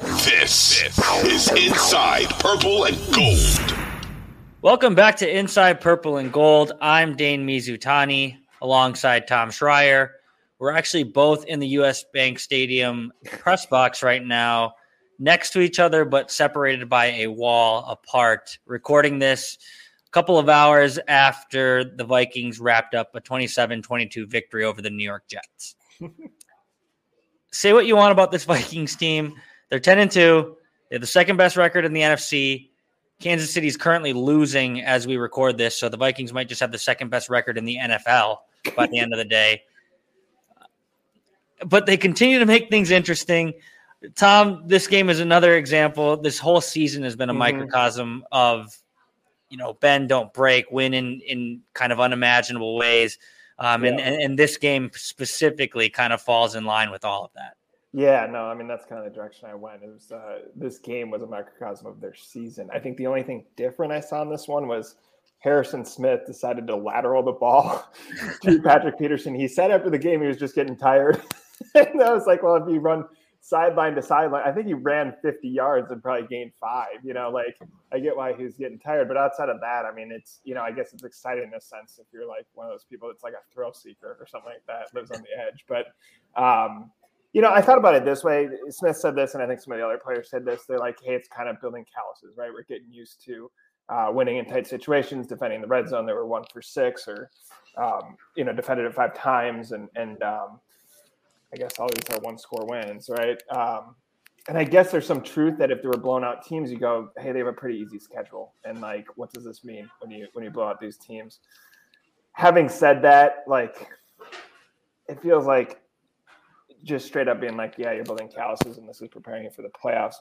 This is Inside Purple and Gold. Welcome back to Inside Purple and Gold. I'm Dane Mizutani alongside Tom Schreier. We're actually both in the US Bank Stadium press box right now, next to each other, but separated by a wall apart, recording this a couple of hours after the Vikings wrapped up a 27 22 victory over the New York Jets. Say what you want about this Vikings team. They're 10 and 2. They have the second best record in the NFC. Kansas City is currently losing as we record this, so the Vikings might just have the second best record in the NFL by the end of the day. But they continue to make things interesting. Tom, this game is another example. This whole season has been a Mhm. microcosm of, you know, bend don't break, win in in kind of unimaginable ways. Um, and, and and this game specifically kind of falls in line with all of that. Yeah, no, I mean that's kind of the direction I went. It was uh, this game was a microcosm of their season. I think the only thing different I saw in this one was Harrison Smith decided to lateral the ball to Patrick Peterson. He said after the game he was just getting tired, and I was like, well, if you run sideline to sideline, I think he ran 50 yards and probably gained five. You know, like I get why he was getting tired, but outside of that, I mean, it's you know, I guess it's exciting in a sense if you're like one of those people that's like a thrill seeker or something like that, lives on the edge, but. um you know, I thought about it this way. Smith said this, and I think some of the other players said this. They're like, hey, it's kind of building calluses, right? We're getting used to uh, winning in tight situations, defending the red zone. They were one for six, or um, you know, defended it five times, and and um, I guess all these are one score wins, right? Um, and I guess there's some truth that if there were blown out teams, you go, hey, they have a pretty easy schedule, and like, what does this mean when you when you blow out these teams? Having said that, like, it feels like just straight up being like, yeah, you're building calluses and this is preparing you for the playoffs.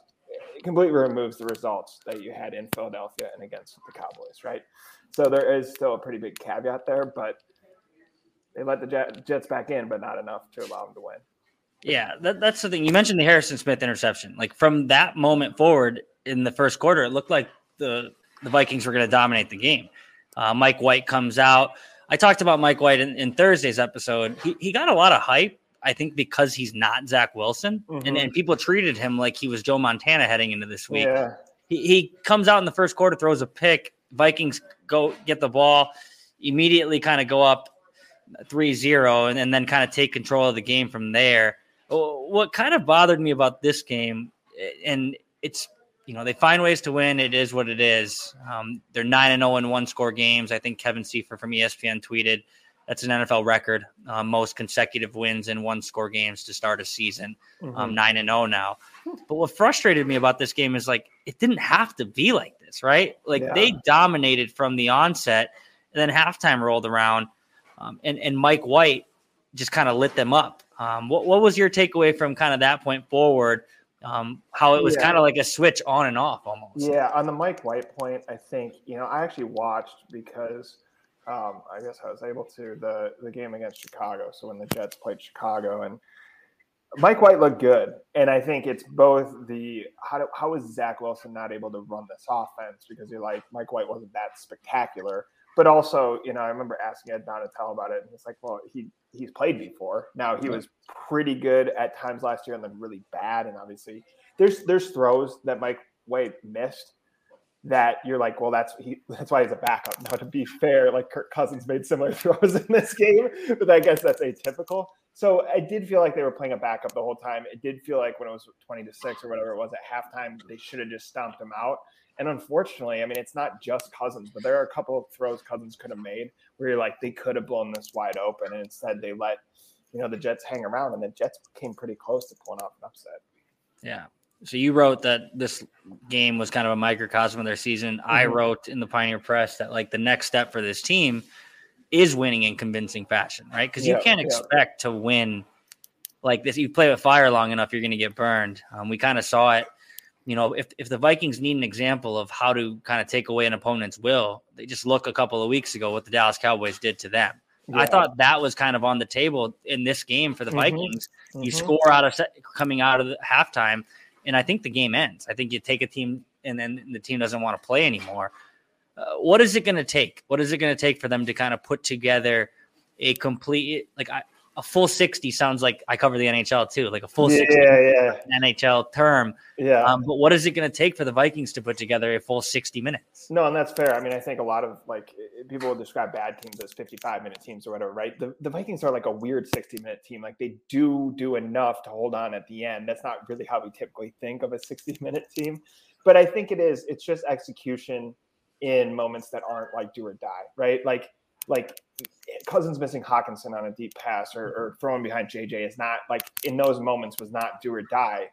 It completely removes the results that you had in Philadelphia and against the Cowboys, right? So there is still a pretty big caveat there, but they let the Jets back in, but not enough to allow them to win. Yeah, that, that's the thing. You mentioned the Harrison Smith interception. Like from that moment forward in the first quarter, it looked like the the Vikings were going to dominate the game. Uh, Mike White comes out. I talked about Mike White in, in Thursday's episode. He, he got a lot of hype, I think, because he's not Zach Wilson, and, Mhm. and people treated him like he was Joe Montana heading into this week. Yeah. He, he comes out in the first quarter, throws a pick. Vikings go get the ball, immediately kind of go up 3 0, and, and then kind of take control of the game from there. Oh, What kind of bothered me about this game, and it's, you know, they find ways to win. It is what it is. Um, they're 9 and 0 in one score games. I think Kevin Seifert from ESPN tweeted that's an NFL record, uh, most consecutive wins in one score games to start a season. Um, Mhm. 9 and 0 now. But what frustrated me about this game is like it didn't have to be like this, right? Like Yeah. they dominated from the onset, and then halftime rolled around, um, and and Mike White just kind of lit them up. Um, what what was your takeaway from kind of that point forward? Um, how it was Yeah. kind of like a switch on and off almost. Yeah, on the Mike White point, I think you know I actually watched because um, I guess I was able to the the game against Chicago. So when the Jets played Chicago, and Mike White looked good, and I think it's both the how do, how is Zach Wilson not able to run this offense? Because you're like Mike White wasn't that spectacular, but also you know I remember asking Ed Donatell about it, and he's like, well he he's played before. Now he was pretty good at times last year, and then really bad, and obviously there's there's throws that Mike White missed that you're like, well, that's he, that's why he's a backup. Now, to be fair, like Kirk Cousins made similar throws in this game, but I guess that's atypical. So I did feel like they were playing a backup the whole time. It did feel like when it was 20 to 6 or whatever it was at halftime, they should have just stomped him out. And unfortunately, I mean, it's not just Cousins, but there are a couple of throws Cousins could have made where you're like, they could have blown this wide open. And instead, they let, you know, the Jets hang around, and the Jets came pretty close to pulling off an upset. Yeah. So you wrote that this game was kind of a microcosm of their season. Mm-hmm. I wrote in the Pioneer Press that like the next step for this team is winning in convincing fashion, right? Because you can't expect to win like this. You play with fire long enough, you're going to get burned. Um, we kind of saw it. You know, if if the Vikings need an example of how to kind of take away an opponent's will, they just look a couple of weeks ago what the Dallas Cowboys did to them. Yeah. I thought that was kind of on the table in this game for the mm-hmm. Vikings. Mm-hmm. You score out of coming out of the halftime and I think the game ends. I think you take a team and then the team doesn't want to play anymore. Uh, what is it going to take? What is it going to take for them to kind of put together a complete like I, a full 60 sounds like I cover the NHL too, like a full yeah, 60 yeah. NHL term. Yeah. Um, but what is it going to take for the Vikings to put together a full 60 minutes? No, and that's fair. I mean, I think a lot of like people will describe bad teams as 55 minute teams or whatever, right? The, the Vikings are like a weird 60 minute team. Like they do do enough to hold on at the end. That's not really how we typically think of a 60 minute team. But I think it is, it's just execution in moments that aren't like do or die, right? Like, like Cousins missing Hockenson on a deep pass or, or throwing behind JJ is not like in those moments was not do or die.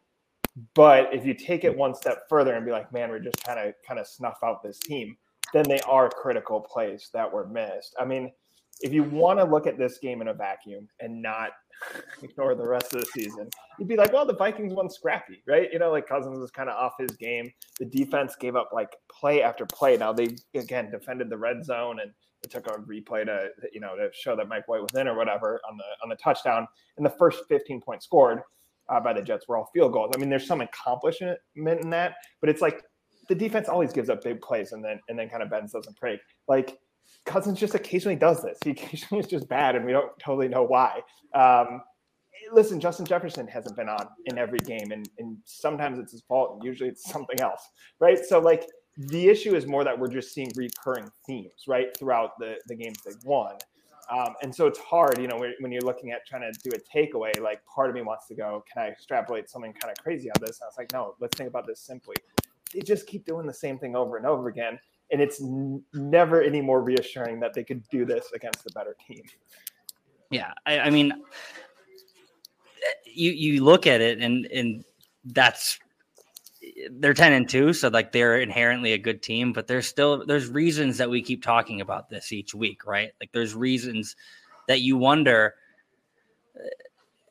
But if you take it one step further and be like, man, we're just kind of kind of snuff out this team, then they are critical plays that were missed. I mean, if you want to look at this game in a vacuum and not ignore the rest of the season, you'd be like, well, the Vikings won scrappy, right? You know, like Cousins was kind of off his game. The defense gave up like play after play. Now they again defended the red zone and it took a replay to you know to show that Mike White was in or whatever on the on the touchdown. And the first 15 points scored uh, by the Jets were all field goals. I mean, there's some accomplishment in that, but it's like the defense always gives up big plays and then and then kind of bends doesn't break. Like Cousins just occasionally does this. He occasionally is just bad, and we don't totally know why. Um, listen, Justin Jefferson hasn't been on in every game, and, and sometimes it's his fault, and usually it's something else, right? So like the issue is more that we're just seeing recurring themes, right, throughout the, the games they've won. Um, and so it's hard, you know, when you're looking at trying to do a takeaway, like part of me wants to go, can I extrapolate something kind of crazy on this? And I was like, no, let's think about this simply. They just keep doing the same thing over and over again. And it's n- never any more reassuring that they could do this against the better team. Yeah. I, I mean, you, you look at it and, and that's they're 10 and 2 so like they're inherently a good team but there's still there's reasons that we keep talking about this each week right? Like there's reasons that you wonder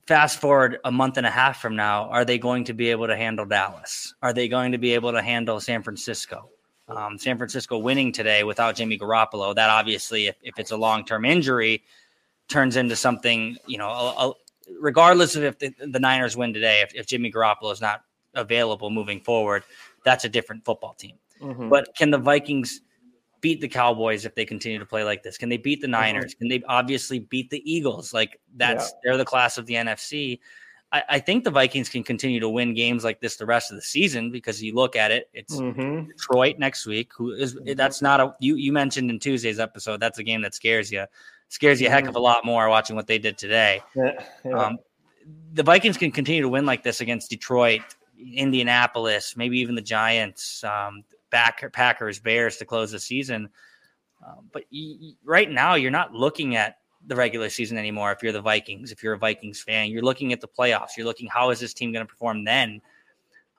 fast forward a month and a half from now are they going to be able to handle dallas? Are they going to be able to handle san francisco? Um, san francisco winning today without jimmy garoppolo that obviously if, if it's a long-term injury turns into something you know a, a, regardless of if the, the niners win today if, if jimmy garoppolo is not available moving forward, that's a different football team. Mm-hmm. But can the Vikings beat the Cowboys if they continue to play like this? Can they beat the mm-hmm. Niners? Mm-hmm. Can they obviously beat the Eagles? Like that's yeah. they're the class of the NFC. I, I, think the Vikings can continue to win games like this the rest of the season because you look at it, it's mm-hmm. Detroit next week. Who is mm-hmm. that's not a you you mentioned in Tuesday's episode. That's a game that scares you, scares you a heck of a mm-hmm. lot more watching what they did today. Yeah, yeah. Um, the Vikings can continue to win like this against Detroit Indianapolis, maybe even the Giants, um, back, Packers, Bears to close the season. Um, but right now, you're not looking at the regular season anymore. If you're the Vikings, if you're a Vikings fan, you're looking at the playoffs. You're looking how is this team going to perform then?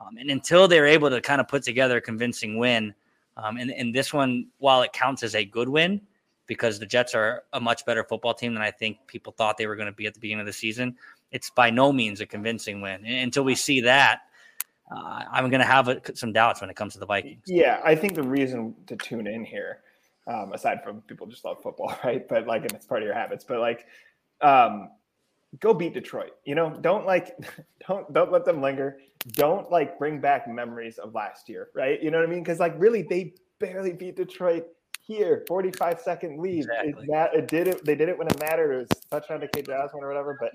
Um, and until they're able to kind of put together a convincing win, um, and, and this one, while it counts as a good win, because the Jets are a much better football team than I think people thought they were going to be at the beginning of the season. It's by no means a convincing win. And until we see that, uh, I'm going to have a, some doubts when it comes to the Vikings. Yeah, I think the reason to tune in here, um, aside from people just love football, right? But like, and it's part of your habits. But like, um, go beat Detroit. You know, don't like, don't don't let them linger. Don't like bring back memories of last year, right? You know what I mean? Because like, really, they barely beat Detroit here. 45 second lead. Exactly. That it did it. They did it when it mattered. It was touchdown to KJ Osborn or whatever. But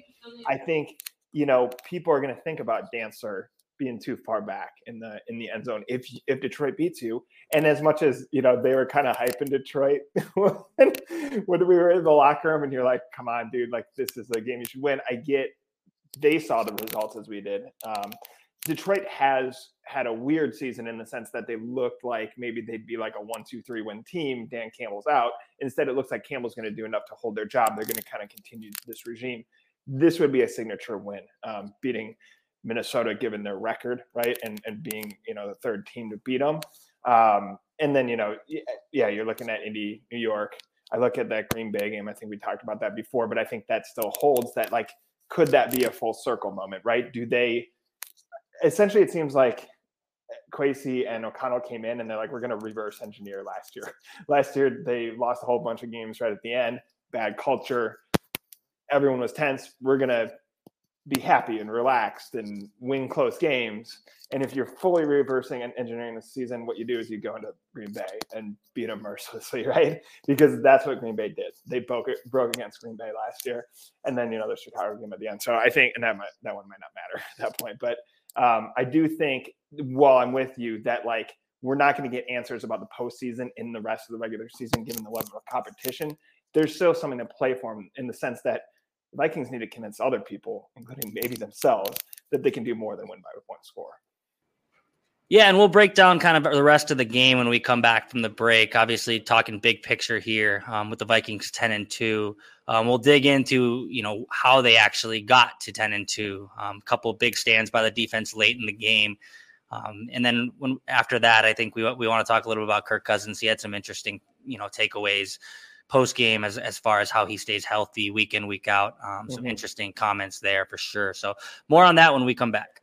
I think you know people are going to think about Dantzler being too far back in the in the end zone if if Detroit beats you. And as much as you know they were kind of hyping Detroit when, when we were in the locker room, and you're like, "Come on, dude! Like this is a game you should win." I get they saw the results as we did. Um, Detroit has had a weird season in the sense that they looked like maybe they'd be like a one, two, three win team. Dan Campbell's out. Instead, it looks like Campbell's going to do enough to hold their job. They're going to kind of continue this regime. This would be a signature win, um, beating Minnesota given their record, right? And and being you know the third team to beat them. Um, and then you know, yeah, you're looking at Indy, New York. I look at that Green Bay game. I think we talked about that before, but I think that still holds. That like, could that be a full circle moment, right? Do they? Essentially, it seems like Kwesi and O'Connell came in and they're like, we're going to reverse engineer last year. last year, they lost a whole bunch of games right at the end. Bad culture. Everyone was tense. We're going to be happy and relaxed and win close games. And if you're fully reversing and engineering the season, what you do is you go into Green Bay and beat them mercilessly, right? Because that's what Green Bay did. They broke it, broke against Green Bay last year, and then you know the Chicago game at the end. So I think, and that might, that one might not matter at that point, but um, I do think while I'm with you that like we're not going to get answers about the postseason in the rest of the regular season, given the level of competition. There's still something to play for in the sense that Vikings need to convince other people, including maybe themselves, that they can do more than win by one score. Yeah, and we'll break down kind of the rest of the game when we come back from the break. Obviously, talking big picture here um, with the Vikings ten and two. Um, we'll dig into you know how they actually got to ten and two. A um, couple big stands by the defense late in the game, um, and then when after that, I think we we want to talk a little bit about Kirk Cousins. He had some interesting you know takeaways post game as as far as how he stays healthy week in week out. Um, some mm-hmm. interesting comments there for sure. So more on that when we come back.